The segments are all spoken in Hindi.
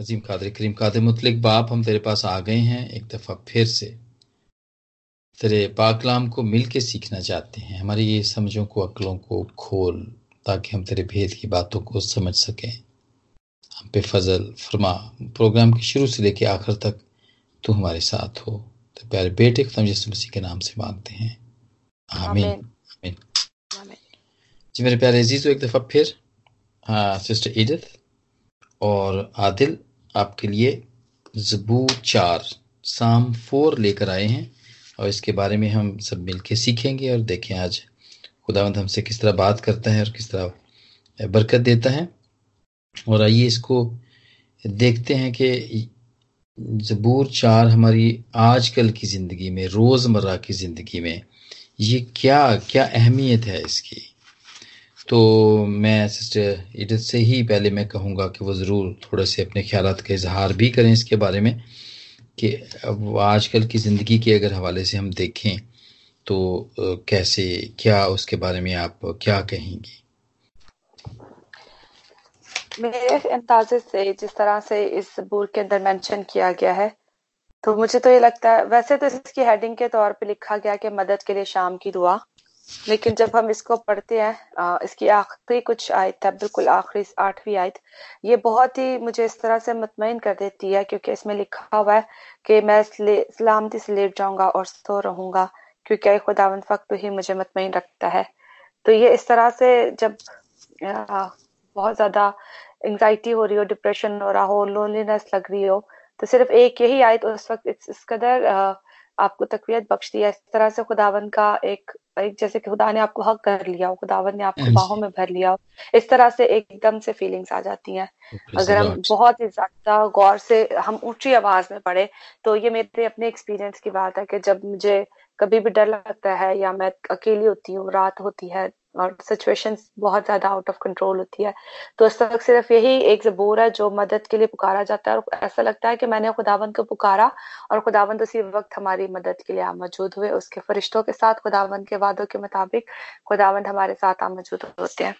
अजीम कादर करीम। कादर मुतलिक बाप हम तेरे पास आ गए हैं एक दफ़ा फिर से। तेरे पाकलाम को मिल के सीखना चाहते हैं। हमारी ये समझों को अक्लों को खोल ताकि हम तेरे भेद की बातों को समझ सकें। हम पे फजल फरमा। प्रोग्राम के शुरू से लेके आखिर तक तू हमारे साथ हो। तो प्यारे बेटे को यीशु मसीह के नाम से मांगते हैं। आमीन। आमीन। जी मेरे प्यारे अज़ीज़ एक दफ़ा फिर हाँ सिस्टर ईदत और आदिल आपके लिए जबूर चार साम फोर लेकर आए हैं और इसके बारे में हम सब मिलके सीखेंगे और देखें आज खुदावंत हमसे किस तरह बात करता है और किस तरह बरकत देता है। और आइए इसको देखते हैं कि जबूर चार हमारी आजकल की ज़िंदगी में, रोज़मर्रा की ज़िंदगी में, ये क्या क्या अहमियत है इसकी? तो मैं सिस्टर इडत से ही पहले मैं कहूँगा कि वो ज़रूर थोड़े से अपने ख्याल का इजहार भी करें इसके बारे में कि अब आजकल की ज़िंदगी के अगर हवाले से हम देखें तो कैसे, क्या उसके बारे में आप क्या कहेंगी? मेरे अंदाजे से, जिस तरह से इस बुक के अंदर मेंशन किया गया है तो मुझे तो ये लगता है, वैसे तो इसकी हेडिंग के तौर पे लिखा गया कि मदद के लिए शाम की दुआ लेकिन जब हम इसको पढ़ते हैं इसकी आखिरी कुछ आयत है, बिल्कुल आखिरी आठवीं आयत, ये बहुत ही मुझे इस तरह से मुतमिन कर देती है क्योंकि इसमें लिखा हुआ है कि मैं सलामती से लेट जाऊँगा और सो रहूँगा क्योंकि खुदावंद वक्त ही मुझे मुतमिन रखता है। तो ये इस तरह से जब बहुत ज़्यादा एंग्जाइटी हो रही हो डिप्रेशन हो रहा हो लोनलीनेस लग रही हो तो सिर्फ़ एक यही आयत उस वक्त, इस कदर आपको तकवीत बख्श दिया इस तरह से खुदावन का एक एक जैसे कि खुदा ने आपको हक कर लिया हो खुदावन ने आपको बाहों में भर लिया हो इस तरह से एकदम से फीलिंग्स आ जाती हैं। अगर हम बहुत ही ज़्यादा गौर से हम ऊँची आवाज़ में पढ़े तो ये मेरे अपने एक्सपीरियंस की बात है कि जब मुझे कभी भी डर लगता है या मैं अकेली होती हूँ रात होती है और सिचुएशन बहुत ज़्यादा आउट ऑफ़ कंट्रोल होती है। तो इस वक्त सिर्फ़ यही एक जबूर है जो मदद के लिए पुकारा जाता है। और ऐसा लगता है कि मैंने खुदावंत को पुकारा और खुदावंत उसी वक्त हमारी मदद के लिए मौजूद हुए। उसके फरिश्तों के साथ खुदावंत के वादों के मुताबिक खुदावंत हमारे साथ आ मौजूद होते हैं।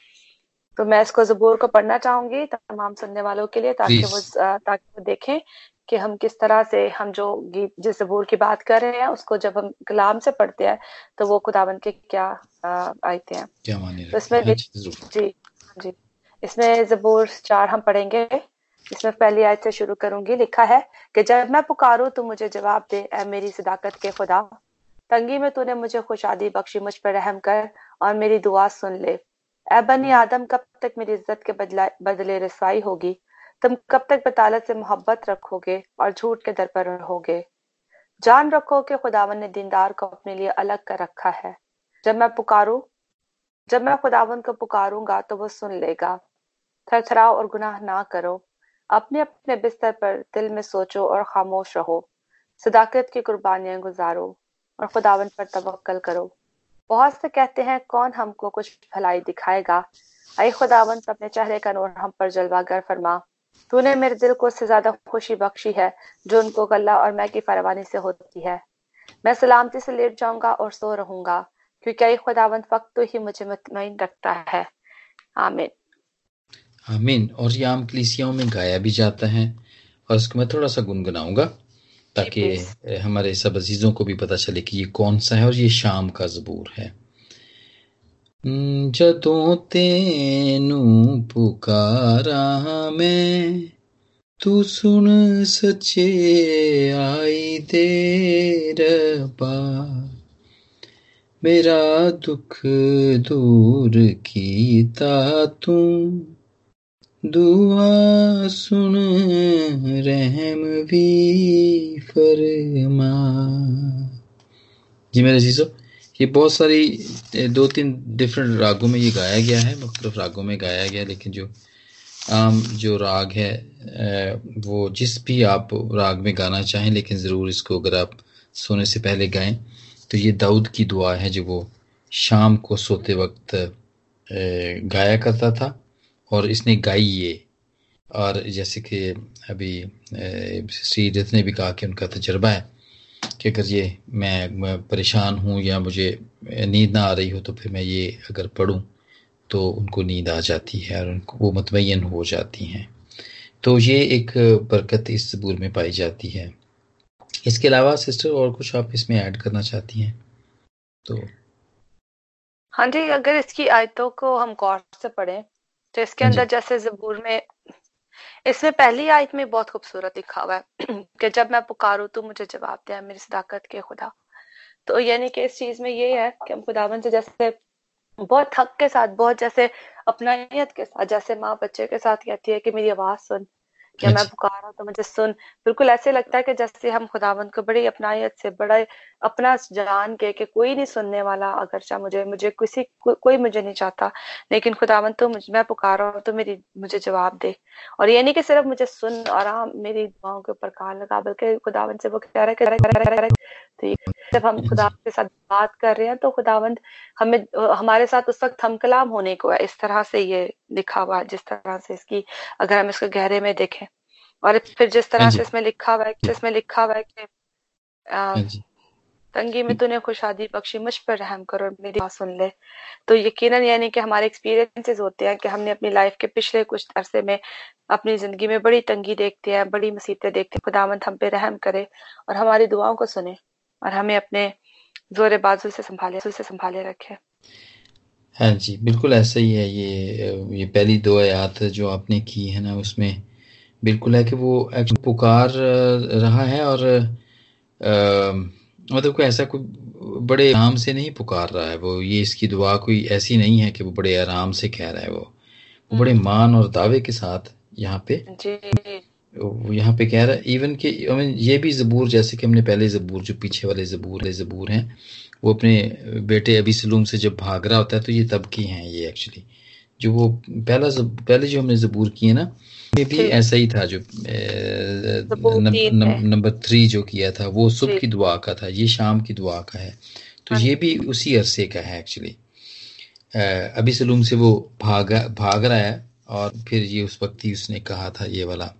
तो मैं इसको जबूर को पढ़ना चाहूँगी तमाम सुनने वालों के लिए ताकि वो ताकि वो देखें कि हम किस तरह से हम जो गीत जिस जबूर की बात कर रहे हैं उसको जब हम कलाम से पढ़ते हैं तो वो खुदावन के क्या आयते हैं। क्या तो इसमें जी जी इसमें जबूर चार हम पढ़ेंगे। इसमें पहली आयत से शुरू करूँगी। लिखा है कि जब मैं पुकारूं तो मुझे जवाब दे ए मेरी सदाकत के खुदा। तंगी में तूने मुझे खुशादी बख्शी मुझ पर रहम कर और मेरी दुआ सुन ले। ए बनी आदम कब तक मेरी इज़्ज़त के बदला बदले रसवाई होगी? तुम कब तक बतालत से मोहब्बत रखोगे और झूठ के दर पर रहोगे? जान रखो कि खुदावन ने दीनदार को अपने लिए अलग कर रखा है। जब मैं पुकारू, जब मैं खुदावन को पुकारूँगा तो वो सुन लेगा। थरथराओ और गुनाह ना करो। अपने अपने बिस्तर पर दिल में सोचो और खामोश रहो। सदाकत की कुर्बानियाँ गुजारो और खुदावन पर तवक्कल करो। बहुत से कहते हैं, कौन हमको कुछ भलाई दिखाएगा? आई खुदावन अपने चेहरे का नूर हम पर जलवागर फरमा तूने मेरे दिल को उससे ज़्यादा खुशी बख्शी है जो उनको गल्ला और मैं की फरवानी से होती है। मैं सलामती से लेट जाऊँगा और सो रहूँगा क्योंकि खुदावंत वक्त तो ही मुझे मुतमिन रखता है। आमीन। आमीन। और ये आम कलीसियाओं में गाया भी जाता है और इसको मैं थोड़ा सा गुनगुनाऊँगा ताकि हमारे सब अजीजों को भी पता चले कि ये कौन सा है और ये शाम का जबूर है। ਜਦੋਂ ਤੈਨੂੰ ਪੁਕਾਰਾਂ ਮੈਂ ਤੂੰ ਸੁਣ ਸੱਚੇ ਆਈ ਦੇ ਰਬਾ ਮੇਰਾ ਦੁੱਖ ਦੂਰ ਕੀਤਾ ਤੂੰ ਦੁਆ ਸੁਣ ਰਹਿਮ ਵੀ ਫਰਮਾ जी मेरे जीजो ये बहुत सारी दो तीन डिफरेंट रागों में ये गाया गया है, मुख्तलिफ़ रागों में गाया गया लेकिन जो, आम, जो राग है वो जिस भी आप राग में गाना चाहें, लेकिन ज़रूर इसको अगर आप सोने से पहले गाएँ तो ये दाऊद की दुआ है जो वो शाम को सोते वक्त गाया करता था, और इसने गाई ये। और जैसे कि अभी श्री ने भी कहा कि उनका तजर्बा है कि अगर ये मैं, परेशान हूँ या मुझे नींद ना आ रही हो तो फिर मैं ये अगर पढ़ूँ तो उनको नींद आ जाती है और उनको वो मुतमैन हो जाती हैं। तो ये एक बरकत इस जबूर में पाई जाती है। इसके अलावा सिस्टर और कुछ आप इसमें ऐड करना चाहती हैं? तो हाँ जी अगर इसकी आयतों को हम गौर से पढ़ें तो इसके हाँ अंदर जैसे जबूर में इसमें पहली आयत में बहुत खूबसूरत लिखा हुआ है कि जब मैं पुकारू, तू मुझे जवाब दे, मेरी सदाकत के खुदा। तो यानी कि इस चीज़ में ये है कि हम खुदावन से जैसे बहुत हक के साथ, बहुत जैसे अपनायत के साथ, जैसे माँ बच्चे के साथ कहती है कि मेरी आवाज़ सुन। या मैं पुकार रहा तो मुझे सुन। बिल्कुल ऐसे लगता है कि जैसे हम खुदावंत को बड़ी अपनायत से बड़ा अपना जान के कि कोई नहीं सुनने वाला अगर चाह मुझे मुझे किसी को, कोई मुझे नहीं चाहता। लेकिन खुदावंत तो मुझे मैं पुकार रहा हूँ तो मेरी मुझे जवाब दे। और ये नहीं कि सिर्फ़ मुझे सुन और हाँ मेरी दुआओं के ऊपर कान लगा बल्कि खुदावंत से वो कह रहा है तो जब हम खुदा के साथ बात कर रहे हैं तो खुदावंत हमें हमारे साथ उस वक्त हम कलाम होने को है इस तरह से ये लिखा हुआ है जिस तरह से इसकी अगर हम इसको गहरे में देखें। और फिर जिस तरह हाँ से इसमें लिखा हुआ है इसमें लिखा हुआ है कि हाँ तंगी में तूने खुशादी बख्शी मुझ पर रहम करो और मेरी बात सुन ले। तो यकीनन यानी कि हमारे एक्सपीरियंसेस होते हैं कि हमने अपनी लाइफ के पिछले कुछ अरसे में अपनी ज़िंदगी में बड़ी तंगी देखते हैं बड़ी मुसीबतें देखते हैं खुदावंत हम पे रहम करे और हमारी दुआओं को सुने। और हमें अपने ज़ोर बाजू से संभाले से संभाले रखे। हाँ जी बिल्कुल ऐसा ही है ये ये पहली दो आयात जो आपने की है ना उसमें बिल्कुल है कि वो पुकार रहा है और आ, मतलब कोई ऐसा कोई बड़े आराम से नहीं पुकार रहा है वो ये इसकी दुआ कोई ऐसी नहीं है कि वो बड़े आराम से कह रहा है वो। वो बड़े हम्म। मान और दावे के साथ यहाँ पे यहाँ पे कह रहा है इवन कि ये भी जबूर जैसे कि हमने पहले जबूर जो पीछे वाले जबूर है जबूर हैं वो अपने बेटे अभी सलूम से जब भाग रहा होता है तो ये तब की हैं ये एक्चुअली जो वो पहला पहले जो हमने जबूर किए ना ये भी ऐसा ही था जो नंबर थ्री जो किया था वो सुबह की दुआ का था ये शाम की दुआ का है। तो हाँ। ये भी उसी अरसे का है एक्चुअली अभी सलूम से वो भाग भाग रहा है और फिर ये उस वक्त ही उसने कहा था ये वाला।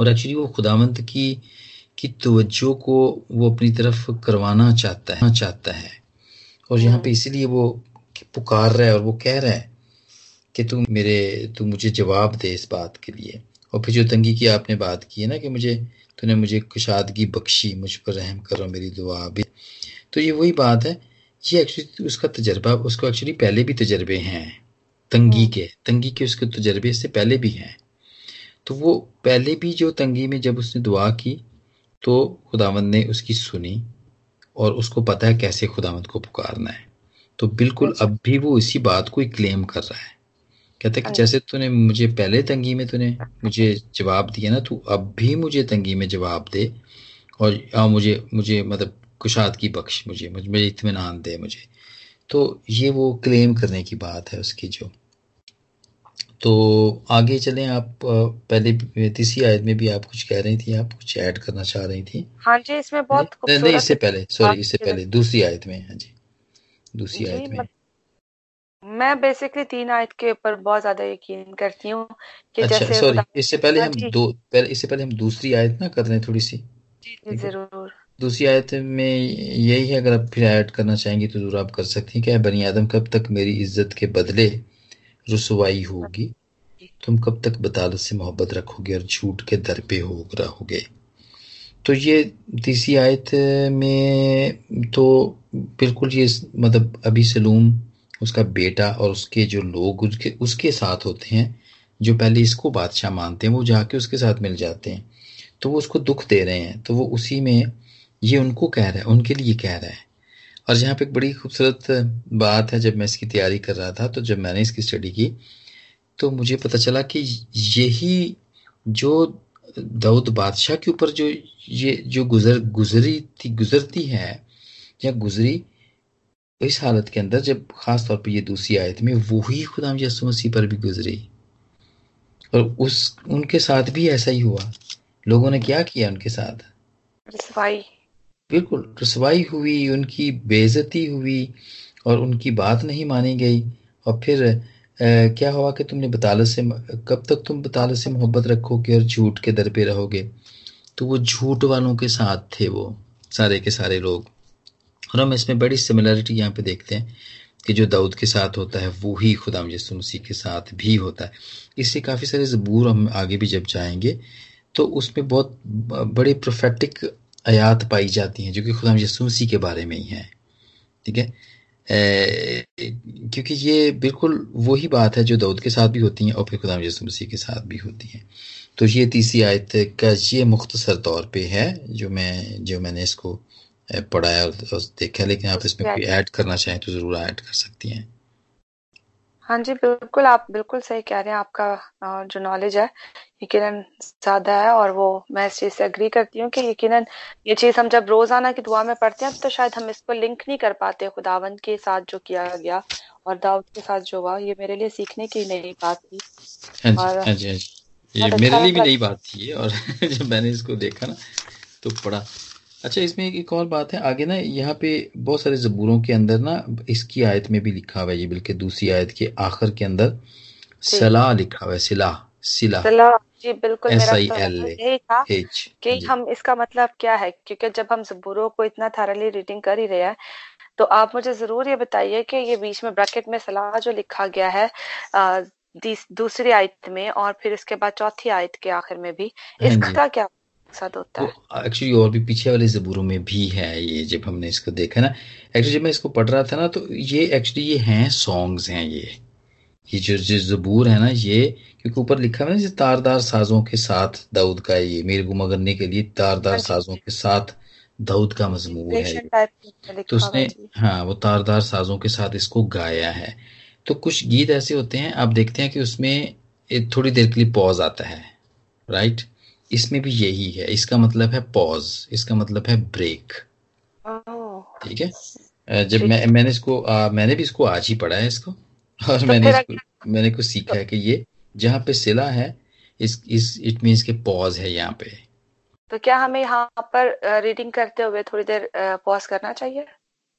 और एक्चुअली वो खुदावंत की की तवज्जो को वो अपनी तरफ़ करवाना चाहता है चाहता है। और यहाँ पे हाँ। इसीलिए वो पुकार रहा है और वो कह रहा है कि तू मेरे तू मुझे जवाब दे इस बात के लिए। और फिर जो तंगी की आपने बात की है ना कि मुझे तूने मुझे कुशादगी बख्शी मुझ पर रहम करो मेरी दुआ भी। तो ये वही बात है ये एक्चुअली उसका तजर्बा उसको एक्चुअली पहले भी तजर्बे हैं तंगी हम्म। के। तंगी के उसके तजर्बे से पहले भी हैं। तो वो पहले भी जो तंगी में जब उसने दुआ की तो खुदावंद ने उसकी सुनी और उसको पता है कैसे खुदावंद को पुकारना है। तो बिल्कुल अच्छा। अब भी वो इसी बात को ही क्लेम कर रहा है। कहते कि हाँ जैसे तूने मुझे पहले तंगी में तूने मुझे जवाब दिया ना तू अब भी मुझे तंगी में जवाब दे और आ, मुझे मुझे मतलब कुशाद की बख्श मुझे मुझे इतमान दे मुझे। तो ये वो क्लेम करने की बात है उसकी जो तो आगे चलें आप पहले तीसरी आयत में भी आप कुछ कह रही थी आप कुछ ऐड करना चाह रही थी? हाँ जी इसमें बहुत नहीं, नहीं इससे पहले सॉरी इससे पहले दूसरी आयत में हाँ जी। दूसरी आयत में। मैं बेसिकली तीन आयत के ऊपर बहुत ज़्यादा यकीन करती हूँ अच्छा सॉरी इससे पहले हम दो पहले इससे पहले हम दूसरी आयत ना कर रहे हैं थोड़ी सी। जी ज़रूर। दूसरी आयत में यही है अगर आप फिर ऐड करना चाहेंगे तो ज़रूर आप कर सकती हैं क्या बनी आदम कब तक मेरी इज़्ज़त के बदले रसवाई होगी? तुम कब तक बदालत से मोहब्बत रखोगे और झूठ के दर पे हो रहोगे? तो ये तीसरी आयत में तो बिल्कुल ये मतलब अभी सलूम, उसका बेटा और उसके जो लोग, उसके उसके साथ होते हैं, जो पहले इसको बादशाह मानते हैं, वो जाके उसके साथ मिल जाते हैं। तो वो उसको दुख दे रहे हैं। तो वो उसी में ये उनको कह रहा है, उनके लिए कह रहा है। और यहाँ पे एक बड़ी खूबसूरत बात है, जब मैं इसकी तैयारी कर रहा था तो जब मैंने इसकी स्टडी की तो मुझे पता चला कि यही जो दाऊद बादशाह के ऊपर जो ये जो गुजर गुजरी थी गुजरती है या गुजरी इस हालत के अंदर जब खास तौर पे ये दूसरी आयत में वही खुदा यसु मसीह पर भी गुजरी। और उस उनके साथ भी ऐसा ही हुआ। लोगों ने क्या किया उनके साथ? रसवाई। बिल्कुल रसवाई हुई उनकी बेजती हुई और उनकी बात नहीं मानी गई। और फिर क्या हुआ कि तुमने बतालत से कब तक तुम बतालत से मोहब्बत रखोगे और झूठ के दर पे रहोगे? तो वो झूठ वालों के साथ थे वो, सारे के सारे लोग। और हम इसमें बड़ी सिमिलरिटी यहाँ पे देखते हैं कि जो दाऊद के साथ होता है, वो ही खुदा यसु के साथ भी होता है। इससे काफ़ी सारे ज़बूर हम आगे भी जब जाएँगे तो उसमें बहुत बड़े प्रोफेटिक आयात पाई जाती हैं, जो कि खुदा यसु के बारे में ही हैं। ठीक है? क्योंकि ये बिल्कुल वही बात है जो दाऊद के साथ भी होती है और फिर खुदा यसु मसीह के साथ भी होती है। तो ये तीसरी आयत का ये मुख्तसर तौर पे है जो मैं जो मैंने इसको पढ़ाया और देखा लेकिन आप इसमें कोई ऐड करना चाहें तो ज़रूर ऐड कर सकती हैं। हाँ जी बिल्कुल आप बिल्कुल सही कह रहे हैं आपका जो नॉलेज है यकीनन ज़्यादा है और वो मैं इस चीज़ से अग्री करती हूँ कि यकीनन ये चीज़ हम जब रोज़ाना की दुआ में पढ़ते हैं तो शायद हम इसको लिंक नहीं कर पाते खुदावंद के साथ जो किया गया और दाऊद के साथ जो हुआ ये मेरे लिए सीखने की नई बात थी। हाँ और हाँ जी, हाँ जी, ये मेरे अच्छा लिए भी नई बात थी और जब मैंने इसको देखा ना तो पढ़ा। अच्छा इसमें एक और बात है आगे ना यहाँ पे बहुत सारे जबूरों के अंदर ना इसकी आयत में भी लिखा हुआ है ये बल्कि दूसरी आयत के आखिर के अंदर सलाह लिखा हुआ है सिला सिला जी बिल्कुल एस आई एल यही था कि हम इसका मतलब क्या है? क्योंकि जब हम जबूरों को इतना थारली रीडिंग कर ही रहे हैं तो आप मुझे ज़रूर ये बताइए कि ये बीच में ब्रैकेट में सलाह जो लिखा गया है दूसरी आयत में और फिर इसके बाद चौथी आयत के आखिर में भी हाँ इसका क्या मकसद होता है? एक्चुअली और भी पीछे वाले जबूरों में भी है ये जब हमने इसको देखा ना। एक्चुअली जब मैं इसको पढ़ रहा था ना तो ये एक्चुअली ये हैं सॉन्ग्स हैं ये। ये जो जो जबूर है ना ये क्योंकि ऊपर लिखा है ना तारदार साजों के साथ दाऊद का ये मेरे को मगरने के लिए तारदार हाँ साजों के साथ दाऊद का मजमूर है। तो उसने हाँ वो तारदार साजों के साथ इसको गाया है। तो कुछ गीत ऐसे होते हैं आप देखते हैं कि उसमें थोड़ी देर के लिए पॉज आता है राइट इसमें भी यही है। इसका मतलब है पॉज इसका मतलब है ब्रेक ठीक है? जब मैं मैंने इसको आ, मैंने भी इसको आज ही पढ़ा है इसको और तो मैंने इसको मैंने कुछ सीखा है कि ये जहाँ पे सिला है इस इस इट मीन्स के पॉज है यहाँ पे। तो क्या हमें यहाँ पर रीडिंग करते हुए थोड़ी देर पॉज करना चाहिए?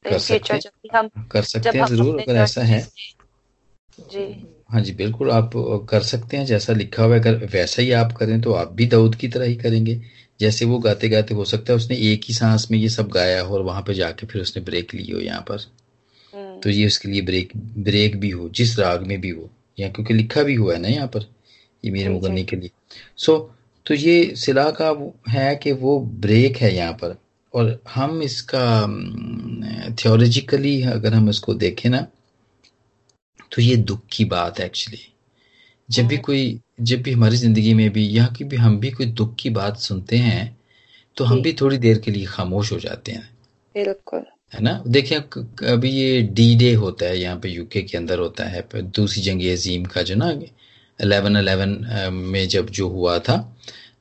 कर सकते, हम कर सकते हैं ज़रूर अगर ऐसा है। जी। हाँ जी बिल्कुल आप कर सकते हैं जैसा लिखा हुआ है अगर वैसा ही आप करें तो आप भी दाऊद की तरह ही करेंगे। जैसे वो गाते गाते हो सकता है उसने एक ही सांस में ये सब गाया हो और वहाँ पे जाके फिर उसने ब्रेक ली हो यहाँ पर। हम्म। तो ये उसके लिए ब्रेक ब्रेक भी हो जिस राग में भी हो। या क्योंकि लिखा भी हुआ है ना यहाँ पर ये मेरे मुगन्नी के लिए। सो so, तो ये सिला का है कि वो ब्रेक है यहाँ पर। और हम इसका थियोलॉजिकली अगर हम इसको देखें ना तो ये दुख की बात है एक्चुअली जब भी हाँ। कोई जब भी हमारी ज़िंदगी में भी यहाँ की भी हम भी कोई दुख की बात सुनते हैं तो हम भी थोड़ी देर के लिए खामोश हो जाते हैं। बिल्कुल। है ना? देखिए अभी ये डी डे होता है यहाँ पे यूके के अंदर होता है दूसरी जंग अजीम का जो ना अलेवन अलेवन में जब जो हुआ था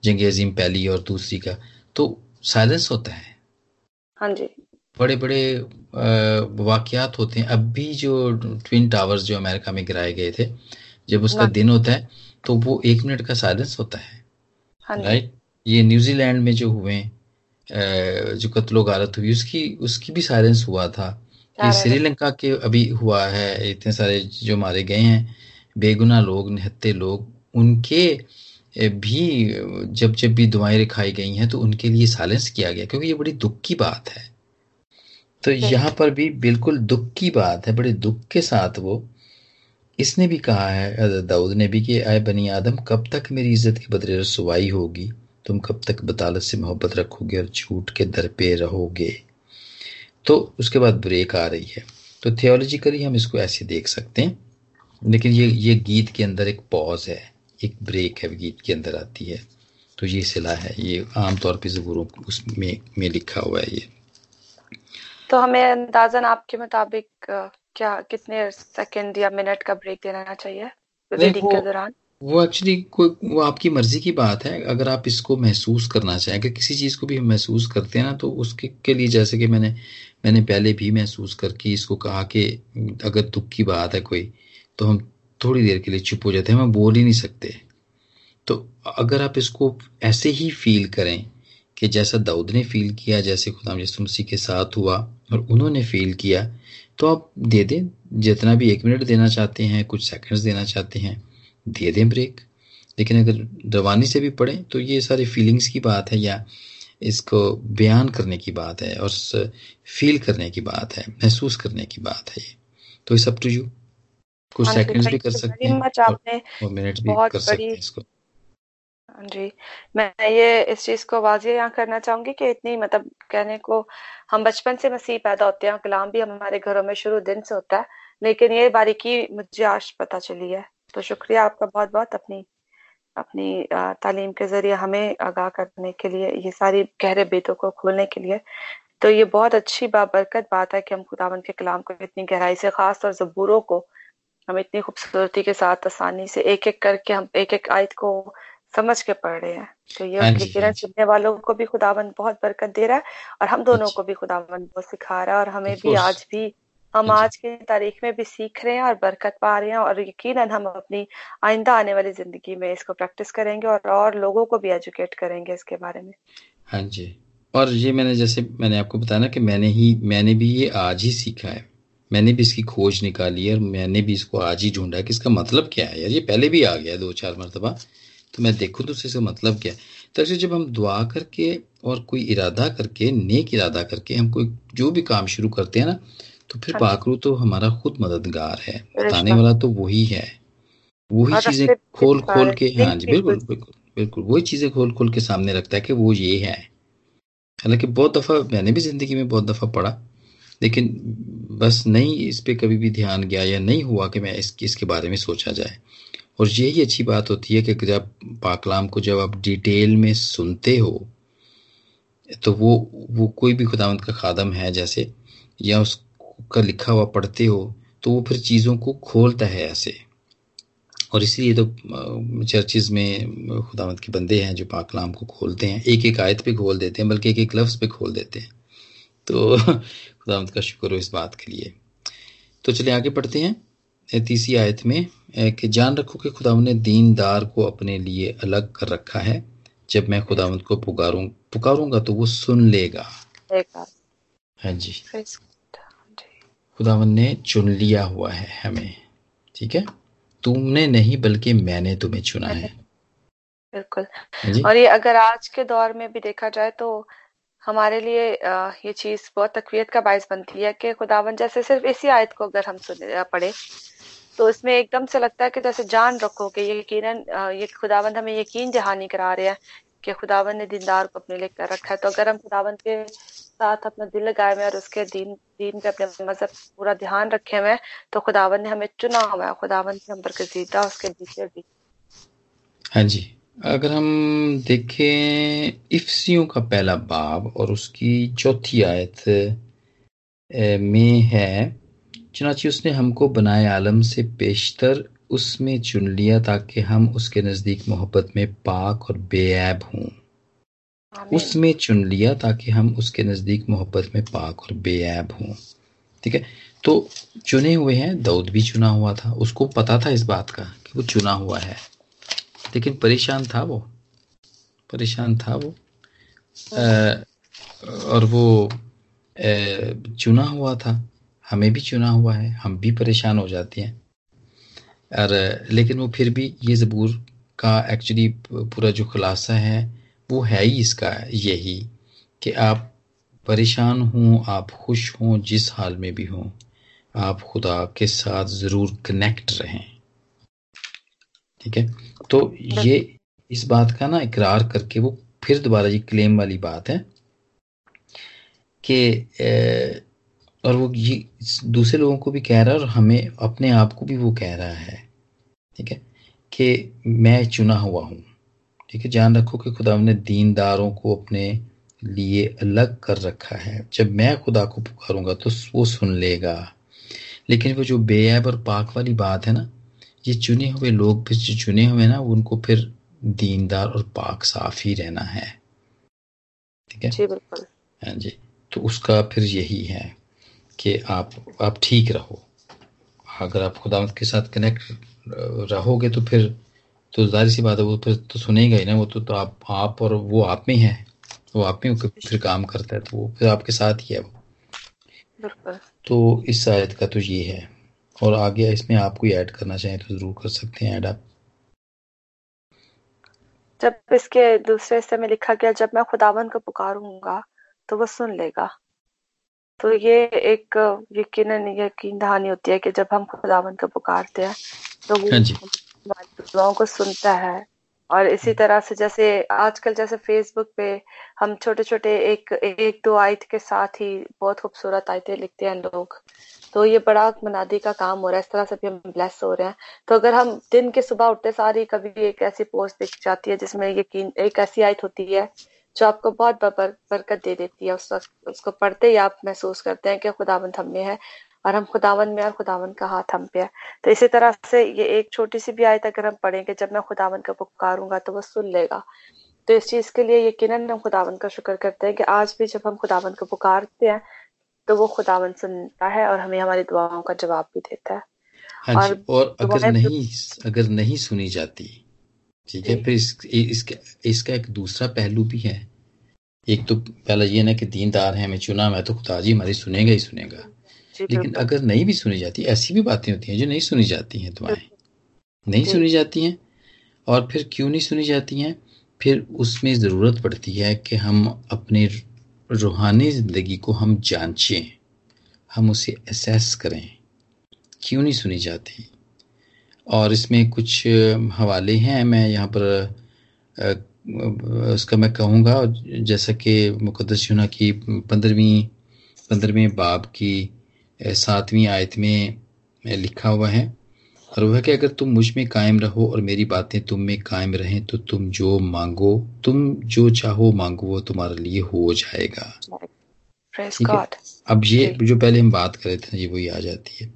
जंग अजीम पहली और दूसरी का तो साइलेंस होता है। हाँ जी। बड़े बड़े वाकयात होते हैं। अब भी जो ट्विन टावर्स जो अमेरिका में गिराए गए थे जब उसका दिन होता है तो वो एक मिनट का साइलेंस होता है। हाँ राइट ये न्यूजीलैंड में जो हुए जो कत्लो गारत हुई उसकी उसकी भी साइलेंस हुआ था। ये श्रीलंका के अभी हुआ है इतने सारे जो मारे गए हैं बेगुना लोग निहत्ते लोग उनके भी जब जब भी दुआएँ रिखाई गई हैं तो उनके लिए साइलेंस किया गया क्योंकि ये बड़ी दुख की बात है। तो यहाँ पर भी बिल्कुल दुख की बात है बड़े दुख के साथ वो। इसने भी कहा है दाऊद ने भी कि आए बनी आदम कब तक मेरी इज़्ज़त के बदले रसवाई होगी? तुम कब तक बतालत से मोहब्बत रखोगे और झूठ के दर पे रहोगे? तो उसके बाद ब्रेक आ रही है। तो थियोलॉजिकली हम इसको ऐसे देख सकते हैं। लेकिन ये ये गीत के अंदर एक पॉज है। एक ब्रेक है गीत के अंदर आती है। तो ये सिला है। ये आमतौर पर जबूरों उसमें में लिखा हुआ है ये। तो हमें अंदाजन आपके मुताबिक क्या कितने सेकंड या मिनट का ब्रेक देना चाहिए? रीडिंग के दौरान? वो एक्चुअली कोई, वो आपकी मर्ज़ी की बात है। अगर आप इसको महसूस करना चाहें, अगर किसी चीज़ को भी महसूस करते हैं ना तो उसके, के लिए जैसे कि मैंने मैंने पहले भी महसूस करके इसको कहा कि अगर दुख की बात है कोई तो हम थोड़ी देर के लिए चुप हो जाते हैं, हम बोल ही नहीं सकते। तो अगर आप इसको ऐसे ही फील करें कि जैसा दाऊद ने फील किया, जैसे खुदाम यसु मसीह के साथ हुआ और उन्होंने फील किया तो आप दे दें, जितना भी एक मिनट देना चाहते हैं, कुछ सेकंड्स देना चाहते हैं। दे दें ब्रेक लेकिन अगर रवानी से भी पढ़ें तो ये सारी फीलिंग्स की बात है या इसको बयान करने की बात है और फील करने की बात है महसूस करने की बात है ये। तो इस अप टू यू कुछ हाँ सेकंड्स भी कर सकते हैं और मिनट भी कर सकते हैं इसको। हाँ जी मैं ये इस चीज़ को वाजिया यहाँ करना चाहूँगी कि इतनी मतलब कहने को हम बचपन से मसीह पैदा होते हैं कलाम भी हमारे घरों में शुरू दिन से होता है लेकिन ये बारीकी मुझे आज पता चली है। तो शुक्रिया आपका बहुत बहुत अपनी अपनी तालीम के ज़रिए हमें आगाह करने के लिए ये सारी गहरे बेतों को खोलने के लिए। तो ये बहुत अच्छी बाबरकत बात है कि हम खुदावन के कलाम को इतनी गहराई से खास और जबूरों को हम इतनी खूबसूरती के साथ आसानी से एक एक करके हम एक एक आयत को समझ के पढ़ रहे हैं। तो ये हाँ किरण यकीनन हाँ सुनने वालों को भी खुदावन बहुत बरकत दे रहा है और हम दोनों अच्छा। को भी खुदावन बहुत सिखा रहा है और हमें भी आज भी हम आज की तारीख में भी सीख रहे हैं और बरकत पा रहे हैं और यकीनन हम अपनी आइंदा आने वाली ज़िंदगी में इसको प्रैक्टिस करेंगे और और लोगों को भी एजुकेट करेंगे इसके बारे में। हाँ जी। और ये मैंने जैसे मैंने आपको बताया ना कि मैंने ही मैंने भी ये आज ही सीखा है। मैंने भी इसकी खोज निकाली और मैंने भी इसको आज ही ढूंढा कि इसका मतलब क्या है। यार ये पहले भी आ गया दो चार मरतबा तो मैं देखूँ तो इसका मतलब क्या है। तो जब हम दुआ करके और कोई इरादा करके नेक इरादा करके हम कोई जो भी काम शुरू करते हैं ना तो फिर हाँ पाकरू तो हमारा खुद मददगार है। बताने वाला तो वही है। वही चीज़ें खोल खोल के हाँ जी बिल्कुल बिल्कुल बिल्कुल। वही चीज़ें खोल खोल के सामने रखता है कि वो ये है। हालाँकि बहुत दफ़ा मैंने भी ज़िंदगी में बहुत दफ़ा पढ़ा लेकिन बस नहीं इस पे कभी भी ध्यान गया या नहीं हुआ कि मैं इस इसके बारे में सोचा जाए। और यही अच्छी बात होती है कि जब पाकलाम को जब आप डिटेल में सुनते हो तो वो वो कोई भी खुदावंत का खादम है जैसे या उसका लिखा हुआ पढ़ते हो तो वो फिर चीज़ों को खोलता है ऐसे। और इसलिए तो चर्चिज में खुदावंत के बंदे हैं जो पाकलाम को खोलते हैं। एक एक आयत पे खोल देते हैं बल्कि एक एक लफ्ज़ पे खोल देते हैं। तो खुदावंत का शुक्र हो इस बात के लिए। तो चले आगे पढ़ते हैं तीसरी आयत में कि जान रखो कि खुदावंत ने दीनदार को अपने लिए अलग कर रखा है। जब मैं खुदावंत को पुकारूं पुकारूँगा तो वो सुन लेगा। हाँ जी। जी खुदावंत ने चुन लिया हुआ है हमें ठीक है? तुमने नहीं बल्कि मैंने तुम्हें चुना है। बिल्कुल। और ये अगर आज के दौर में भी देखा जाए तो हमारे लिए ये चीज़ बहुत तकवीत का बायस बनती है कि खुदावन जैसे सिर्फ़ इसी आयत को अगर हम सुने पढ़े तो इसमें एकदम से लगता है कि जैसे जान रखो कि ये यकीनन अ, ये खुदावंद हमें यकीन दहानी करा रहे हैं कि खुदावन ने दीनदार को अपने लिए कर रखा है। तो अगर हम खुदावन के साथ अपना दिल लगाए हुए और उसके दीन दीन पे अपने मज़हब पूरा ध्यान रखे हुए तो खुदावन ने हमें चुना हुआ है। खुदावन ने हम बरकजीदा उसके नीचे भी। हाँ जी। अगर हम देखें इफ्सियों का पहला बाब और उसकी चौथी आयत में है, चुनाची उसने हमको बनाए आलम से पेशतर उसमें चुन लिया ताकि हम उसके नज़दीक मोहब्बत में पाक और बेऐब हों। उसमें चुन लिया ताकि हम उसके नज़दीक मोहब्बत में पाक और बेऐब हों। ठीक है? तो चुने हुए हैं दाऊद भी चुना हुआ था। उसको पता था इस बात का कि वो चुना हुआ है। लेकिन परेशान था वो। परेशान था वो। और वो चुना हुआ था। हमें भी चुना हुआ है। हम भी परेशान हो जाते हैं। और लेकिन वो फिर भी ये ज़बूर का एक्चुअली पूरा जो खुलासा है, वो है ही इसका यही कि आप परेशान हों, आप खुश हों, जिस हाल में भी हों, आप खुदा के साथ ज़रूर कनेक्ट रहें। ठीक है? तो ये इस बात का ना इकरार करके वो फिर दोबारा ये क्लेम वाली बात है कि और वो ये दूसरे लोगों को भी कह रहा है और हमें अपने आप को भी वो कह रहा है। ठीक है? कि मैं चुना हुआ हूँ। ठीक है? जान रखो कि खुदा ने दीनदारों को अपने लिए अलग कर रखा है। जब मैं खुदा को पुकारूँगा तो वो सुन लेगा। लेकिन वो जो बेऐब और पाक वाली बात है ना ये चुने हुए लोग फिर जो चुने हुए ना उनको फिर दीनदार और पाक साफ़ ही रहना है। ठीक है? जी बिल्कुल। हाँ जी। तो उसका फिर यही है। कि आप आप ठीक रहो। अगर आप खुदा के साथ कनेक्ट रहोगे तो फिर तो ज़ाहिर सी बात है वो फिर तो सुनेगा ही ना वो तो, तो आप आप और वो आप में है। वो आप में होकर फिर काम करता है तो वो फिर आपके साथ ही है वो। तो इस आयत का तो ये है। और आगे इसमें आप कोई ऐड करना चाहें तो ज़रूर कर सकते हैं ऐड आप। जब इसके दूसरे हिस्से में लिखा गया जब मैं खुदावन को पुकारूँगा तो वो सुन लेगा। तो ये एक यकीन यकीन दहानी होती है कि जब हम खुदावन को पुकारते हैं तो वो हाँ दुआओं को सुनता है। और इसी हम्म। तरह से जैसे आजकल जैसे फेसबुक पे हम छोटे छोटे एक एक दो आयत के साथ ही बहुत खूबसूरत आयतें लिखते हैं लोग। तो ये बड़ा मनादी का काम हो रहा है। इस तरह से भी हम ब्लेस हो रहे हैं। तो अगर हम दिन के सुबह उठते सारी कभी एक ऐसी पोस्ट दिख जाती है जिसमें यकीन एक ऐसी आयत होती है जो आपको बहुत बरकत दे देती है उस वक्त उसको पढ़ते ही आप महसूस करते हैं कि खुदावंत हम में है और हम खुदावन में और खुदावन का हाथ हम पे है। तो इसी तरह से ये एक छोटी सी भी आयत अगर हम पढ़ेंगे जब मैं खुदावन का पुकारूँगा तो वो सुन लेगा। तो इस चीज़ के लिए यकीनन हम खुदावन का शुक्र करते हैं कि आज भी जब हम खुदावन को पुकारते हैं तो वो खुदावन सुनता है और हमें हमारी दुआओं का जवाब भी देता है। हाँ और, और अगर नहीं अगर नहीं सुनी जाती ठीक है फिर इस, इसका इसका एक दूसरा पहलू भी है। एक तो पहला ये ना कि दीनदार है हमें चुना मैं तो खुदा जी हमारी सुनेगा ही सुनेगा। लेकिन अगर नहीं भी सुनी जाती ऐसी भी बातें होती हैं जो नहीं सुनी जाती हैं दुआएँ नहीं सुनी जाती हैं और फिर क्यों नहीं सुनी जाती हैं? फिर उसमें ज़रूरत पड़ती है कि हम अपने रूहानी ज़िंदगी को हम जांचें हम उसे असेस करें। क्यों नहीं सुनी जाती? और इसमें कुछ हवाले हैं मैं यहाँ पर उसका मैं कहूँगा जैसा कि मुकदस यूना की पंद्रहवीं पंद्रहवें बाब की सातवीं आयत में लिखा हुआ है। और वह कि अगर तुम मुझमें कायम रहो और मेरी बातें तुम में कायम रहें तो तुम जो मांगो तुम जो चाहो मांगो वो तुम्हारे लिए हो जाएगा। ठीक है? अब ये जो पहले हम बात कर रहे थे ये वही आ जाती है।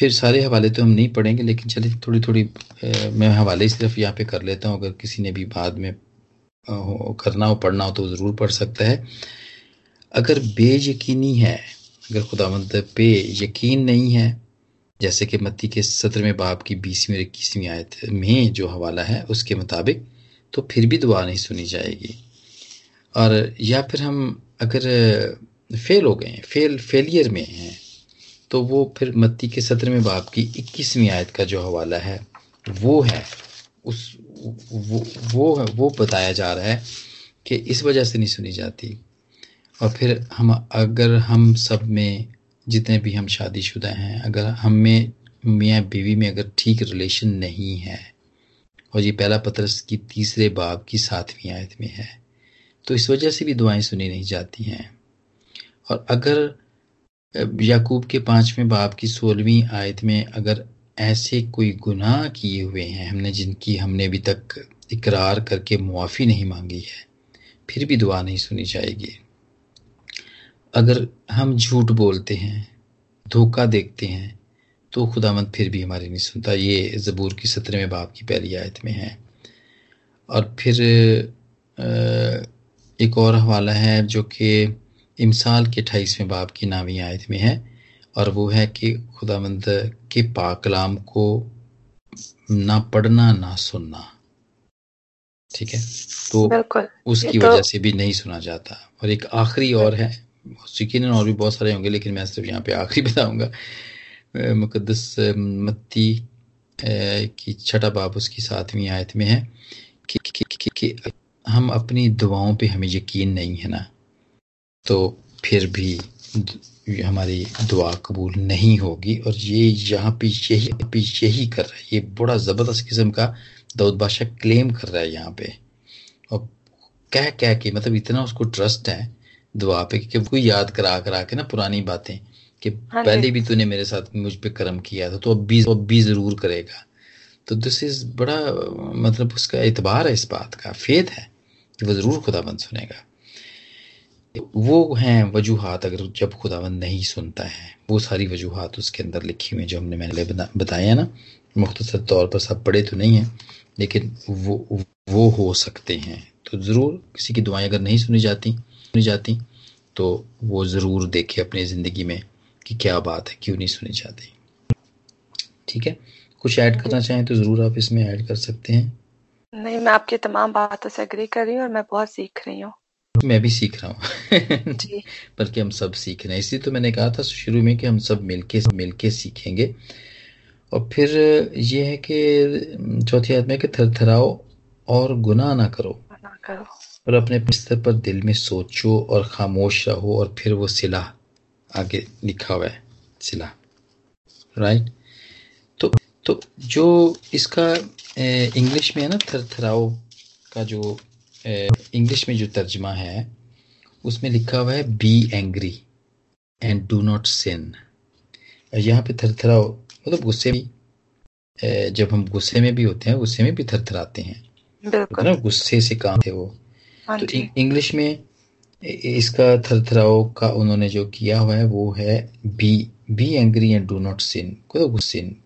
फिर सारे हवाले तो हम नहीं पढ़ेंगे, लेकिन चले थोड़ी थोड़ी मैं हवाले सिर्फ़ यहाँ पे कर लेता हूँ। अगर किसी ने भी बाद में करना हो, पढ़ना हो तो ज़रूर पढ़ सकता है। अगर बेयकीनी है, अगर खुदावंद पे यकीन नहीं है, जैसे कि मत्ती के सत्रहवें बाप की बीसवीं और इक्कीसवीं आयत में जो हवाला है, उसके मुताबिक तो फिर भी दुआ नहीं सुनी जाएगी। और या फिर हम, अगर, फेल हो गए फेल, फेलियर में हैं तो वो फिर मत्ती के सत्रहवें बाप की इक्कीसवीं आयत का जो हवाला है, वो है, उस, वो वो है, वो बताया जा रहा है कि इस वजह से नहीं सुनी जाती। और फिर हम, अगर हम सब में जितने भी हम शादीशुदा हैं, अगर हम में, मियाँ बीवी में अगर ठीक रिलेशन नहीं है, और ये पहला पत्रस की तीसरे बाब की सातवीं आयत में है तो इस वजह से भी दुआएँ सुनी नहीं जाती हैं। और अगर याकूब के पाँचवें बाप की सोलहवीं आयत में अगर ऐसे कोई गुनाह किए हुए हैं हमने जिनकी हमने अभी तक इकरार करके मुआफ़ी नहीं मांगी है, फिर भी दुआ नहीं सुनी जाएगी। अगर हम झूठ बोलते हैं, धोखा देखते हैं तो खुदामंद फिर भी हमारी नहीं सुनता। ये ज़बूर की सत्रहवें बाप की पहली आयत में है। और फिर एक और हवाला है जो कि इमसाल के अट्ठाईसवें बाप की नावी आयत में है और वो है कि खुदामंद के पाकलाम को ना पढ़ना ना सुनना। ठीक है? तो उसकी तो... वजह से भी नहीं सुना जाता। और एक आखिरी और है यकीन और भी बहुत सारे होंगे लेकिन मैं सिर्फ़ यहाँ पे आखिरी बताऊँगा। मुकदस मत्ती की छठा बाब उसकी सातवीं आयत में है कि, कि, कि, कि हम अपनी दुआओं पे हमें यकीन नहीं है ना। तो फिर भी हमारी दुआ कबूल नहीं होगी और ये यहाँ पे यही पे यही कर रहा है। ये बड़ा ज़बरदस्त किस्म का दाऊद बादशाह क्लेम कर रहा है यहाँ पे। और कह कह के मतलब इतना उसको ट्रस्ट है दुआ पे कि कोई याद करा करा के ना पुरानी बातें कि हाँ पहले भी तूने मेरे साथ मुझ पे कर्म किया था तो अब भी अब भी ज़रूर करेगा। तो दिस इज़ बड़ा मतलब उसका एतबार है इस बात का फेद है कि वह ज़रूर खुदाबंद सुनेगा। वो हैं वजूहत अगर जब खुदाबंद नहीं सुनता है वो सारी वजूहत उसके अंदर लिखी हुई जो हमने मैंने बताया ना। मुख्तर तौर पर सब पढ़े तो नहीं है लेकिन वो वो हो सकते हैं। तो ज़रूर किसी की दुआएँ अगर नहीं सुनी जाती सुनी जाती तो वो ज़रूर देखे अपनी ज़िंदगी में कि क्या बात है क्यों नहीं सुनी जाती। ठीक है? कुछ ऐड करना चाहें तो ज़रूर आप इसमें ऐड कर सकते हैं। नहीं मैं आपकी तमाम बातों से एग्री कर रही हूँ और मैं बहुत सीख रही हूँ। मैं भी सीख रहा हूँ। बल्कि हम सब सीख रहे हैं। इसलिए तो मैंने कहा था शुरू में कि हम सब मिलके मिलके सीखेंगे। और फिर ये है कि चौथी आदमी के थरथराओ और गुनाह ना करो। ना करो। और अपने बिस्तर पर दिल में सोचो और खामोश रहो और फिर वो सिला। आगे लिखा हुआ है सिला। राइट तो तो जो इसका इंग्लिश में है ना थरथराओ का जो इंग्लिश में जो तर्जमा है उसमें लिखा हुआ है be angry and do not sin यहाँ पे थरथरा मतलब गुस्से में जब हम गुस्से में भी होते हैं गुस्से में भी थरथराते हैं। बिल्कुल। गुस्से से काम थे वो। हाँ तो इंग्लिश में इसका थरथराओ का उन्होंने जो किया हुआ है वो है be be angry and do not sin को तो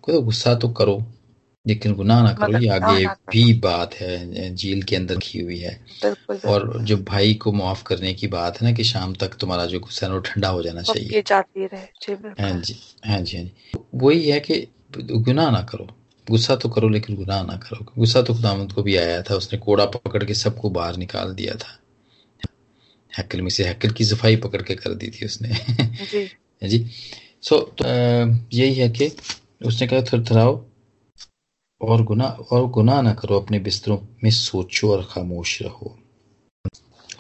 तो गुस्सा तो करो। लेकिन गुनाह ना करो ये आगे भी बात है झील के अंदर की हुई है। और जो भाई को माफ़ करने की बात है ना कि शाम तक तुम्हारा जो गुस्सा है वो ठंडा हो जाना चाहिए। जाती रहे। जी हाँ जी हाँ जी हाँ जी। वही है कि गुनाह ना करो। गुस्सा तो करो लेकिन गुनाह ना करो। गुस्सा तो खुदावंत को भी आया था उसने कोड़ा पकड़ के सबको बाहर निकाल दिया था। हैकल में से हैकल की सफ़ाई पकड़ के कर दी थी उसने। जी। जी। सो तो, यही है कि उसने कहा थरथराओ और गुना और गुनाह ना करो, अपने बिस्तरों में सोचो और खामोश रहो।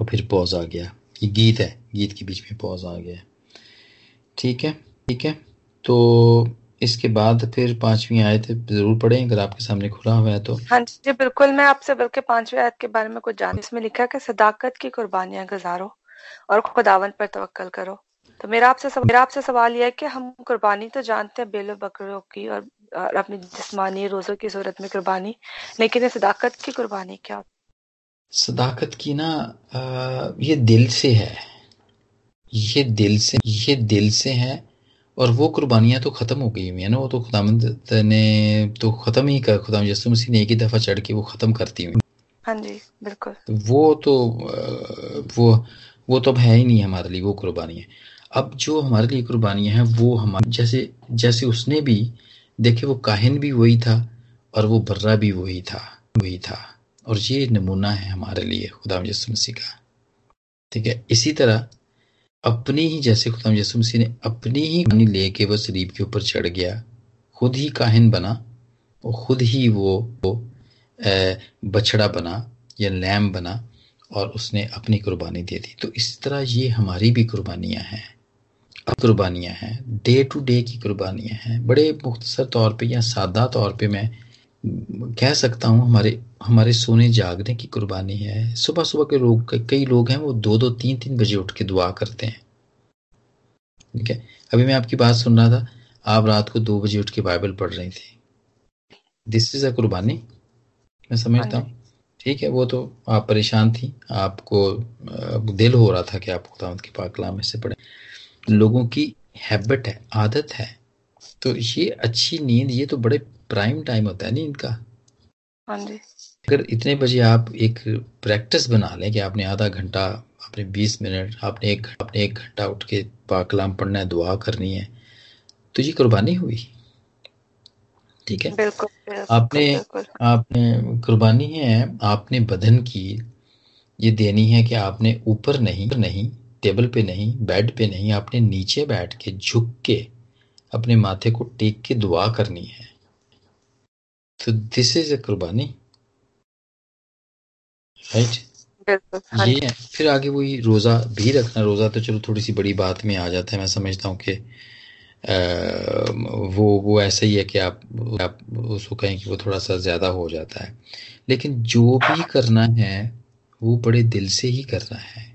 और फिर पॉज आ गया। ये गीत है, गीत के बीच में पॉज आ गया। ठीक है ठीक है। तो इसके बाद फिर पांचवी आयत ज़रूर पढ़ें, अगर आपके सामने खुला हुआ है तो। हाँ जी बिल्कुल। मैं आपसे बल्कि पांचवी आयत के बारे में कुछ जान, इसमें लिखा कि सदाकत की कुर्बानियाँ गुजारो और खुदावन पर तवक्कल करो। तो मेरा आपसे मेरा आपसे सवाल यह है कि हम कुर्बानी तो जानते हैं बेलो बकरों की और अपनी जिस्मानी रोजों की सूरत में कुर्बानी लेकिन ये सदाकत की कुर्बानी क्या? सदाकत की ना अ, ये दिल से है। ये दिल से ये दिल से है और वो कुर्बानियाँ तो खत्म हो गई हुई है ना वो तो खुदामंद ने तो खत्म ही कर खुदा यसु मसीह ने एक ही दफ़ा चढ़ के वो खत्म करती हुई। हाँ जी बिल्कुल। वो तो वो वो तो अब है ही नहीं हमारे लिए वो कुर्बानियाँ अब जो हमारे लिए कुर्बानियाँ हैं वो हमारे जैसे जैसे उसने भी देखे वो काहिन भी वही था और वो बर्रा भी वही था वही था। और ये नमूना है हमारे लिए खुदा यसु मसीह का। ठीक है इसी तरह अपनी ही जैसे खुदा यसु मसीह ने अपनी ही कहानी लेके वो सलीब के ऊपर चढ़ गया खुद ही काहिन बना और खुद ही वो, वो अ, बछड़ा बना या लैम बना और उसने अपनी कुर्बानी दे दी। तो इस तरह ये हमारी भी कुर्बानियाँ हैं। कुर्बानियाँ हैं डे टू डे की कुर्बानियाँ हैं बड़े मुख्तसर तौर पे या सादा तौर पे मैं कह सकता हूँ हमारे हमारे सोने जागने की कुर्बानी है। सुबह सुबह के लोग कई लोग हैं वो दो दो तीन तीन बजे उठ के दुआ करते हैं। ठीक है? अभी मैं आपकी बात सुन रहा था आप रात को दो बजे उठ के बाइबल पढ़ रही थी। दिस इज़ अ कुर्बानी। मैं समझता हाँ। हूँ ठीक है वो तो आप परेशान थी आपको दिल हो रहा था कि आप खुदावंत के पाक कलाम में से पढ़े। लोगों की हैबिट है आदत है तो ये अच्छी नींद ये तो बड़े प्राइम टाइम होता है नींद का। हाँ जी। अगर इतने बजे आप एक प्रैक्टिस बना लें कि आपने आधा घंटा आपने 20 मिनट आपने एक आपने एक घंटा उठ के पाक कलाम पढ़ना है दुआ करनी है तो ये कुर्बानी हुई। ठीक है? बिल्कुल बिल्कुल आपने बिल्कुल। आपने कुर्बानी है आपने बदन की ये देनी है कि आपने ऊपर नहीं नहीं टेबल पे नहीं बेड पे नहीं आपने नीचे बैठ के झुक के अपने माथे को टेक के दुआ करनी है। तो दिस इज़ अ कुर्बानी। राइट हाँ ये है। फिर आगे वही रोजा भी रखना। रोजा तो चलो थोड़ी सी बड़ी बात में आ जाता है। मैं समझता हूँ कि वो वो ऐसा ही है कि आप आप उसको कहें कि वो थोड़ा सा ज़्यादा हो जाता है। लेकिन जो भी करना है वो बड़े दिल से ही करना है।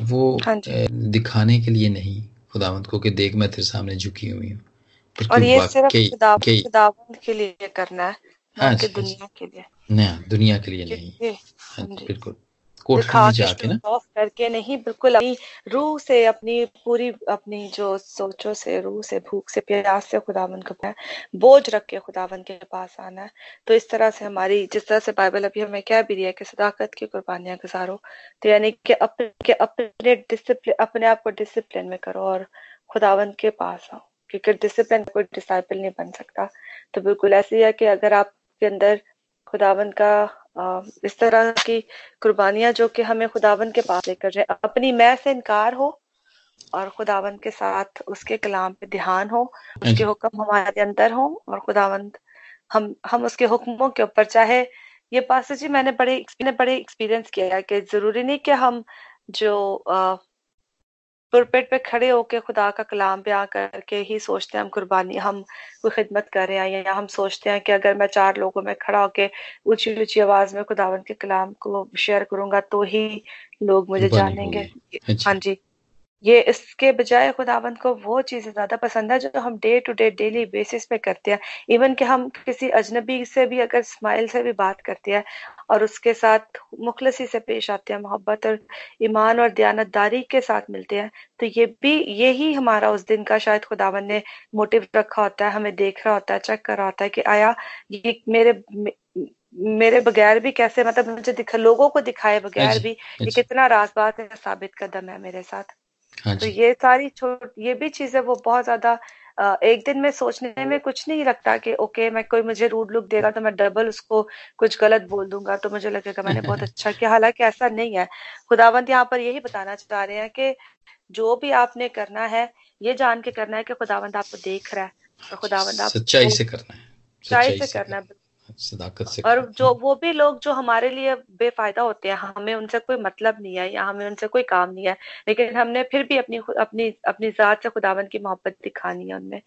वो हाँ दिखाने के लिए नहीं खुदावंत को कि देख मैं तेरे सामने झुकी हुई हूँ। और ये सिर्फ़ खुदावंत खुदावंद के लिए करना है हाँ हाँ दुनिया के लिए। ना दुनिया के लिए नहीं। हाँ बिल्कुल। दिखा में के जाके ना? ऑफ़ करके नहीं बिल्कुल अपनी रूह से अपनी पूरी अपनी जो सोचों से रूह से भूख से प्यास से खुदावन को पाए बोझ रख के खुदावन के पास आना है। तो इस तरह से हमारी जिस तरह से बाइबल अभी हमें कह भी रही है कि सदाकत की कुर्बानियाँ गुजारो। तो यानी कि अपने कि अपने डिसिप्लिन अपने आप को डिसिप्लिन में करो और खुदावन के पास आओ। क्योंकि डिसिप्लिन कोई डिसाइपल नहीं बन सकता। तो बिल्कुल ऐसे ही है कि अगर आपके अंदर खुदावन का इस तरह की कुर्बानियाँ जो कि हमें खुदावन के पास लेकर जाए। अपनी मैं से इनकार हो और खुदावन के साथ उसके कलाम पे ध्यान हो हाँ उसके हुक्म हमारे अंदर हो और खुदावन हम हम उसके हुक्मों के ऊपर चाहे ये पास जी मैंने बड़े मैंने बड़े एक्सपीरियंस किया है कि ज़रूरी नहीं कि हम जो पुरपेट पे खड़े होके खुदा का कलाम बयां करके ही सोचते हैं हम कुर्बानी हम कोई खिदमत कर रहे हैं या हम सोचते हैं कि अगर मैं चार लोगों में खड़ा होके ऊँची ऊँची आवाज़ में खुदावन के कलाम को शेयर करूँगा तो ही लोग मुझे जानेंगे। हाँ जी। ये इसके बजाय खुदावंत को वो चीज़ें ज़्यादा पसंद है जो हम day to day daily basis पे करते हैं। इवन कि हम किसी अजनबी से भी अगर स्माइल से भी बात करते हैं और उसके साथ मुखलसी से पेश आते हैं मोहब्बत और ईमान और दयानतदारी के साथ मिलते हैं तो ये भी यही हमारा उस दिन का शायद खुदावन ने मोटिव रखा होता है हमें देख रहा होता है चेक कर रहा होता है कि आया ये मेरे मेरे बगैर भी कैसे मतलब मुझे दिखा लोगों को दिखाए बगैर भी ये कितना राजबात है साबित कदम है मेरे साथ। तो ये सारी छोट ये भी चीज़ें वो बहुत ज़्यादा एक दिन में सोचने में कुछ नहीं लगता कि ओके मैं कोई मुझे रूड लुक देगा तो मैं डबल उसको कुछ गलत बोल दूँगा। तो मुझे लगेगा मैंने बहुत अच्छा किया। हालाँकि ऐसा नहीं है। खुदावंत यहाँ पर यही बताना चाह रहे हैं कि जो भी आपने करना है ये जान के करना है कि खुदावंत आपको देख रहा है। तो खुदावंत आप सच्चाई से करना है। सच्चाई से करना है सदाकत से और जो वो भी लोग जो हमारे लिए बेफायदा होते हैं हमें उनसे कोई मतलब नहीं है या हमें उनसे कोई काम नहीं है लेकिन हमने फिर भी अपनी अपनी अपनी जात से खुदावन की मोहब्बत दिखानी है उनमें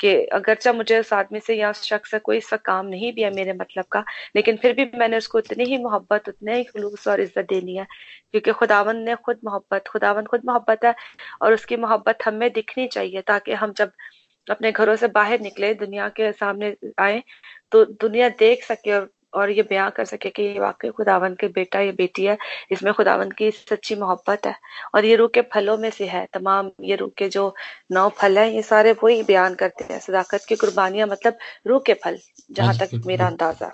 कि अगरचा मुझे उस आदमी से या उस शख्स से कोई सा काम नहीं भी है मेरे मतलब का लेकिन फिर भी मैंने उसको उतनी ही मोहब्बत उतने ही खलूस और इज़्ज़त देनी है क्योंकि खुदावन ने खुद मोहब्बत खुदावन खुद मोहब्बत है और उसकी मोहब्बत हमें दिखनी चाहिए ताकि हम जब अपने घरों से बाहर निकले दुनिया के सामने आए तो दुनिया देख सके और और ये बयां कर सके कि ये वाकई खुदावन के बेटा या बेटी है। इसमें खुदावन की सच्ची मोहब्बत है। और ये रूह के फलों में से है। तमाम ये रूह के जो नौ फल हैं ये सारे वही बयान करते हैं। सदाकत की कुर्बानियाँ मतलब रूह के फल जहाँ तक मेरा अंदाज़ा।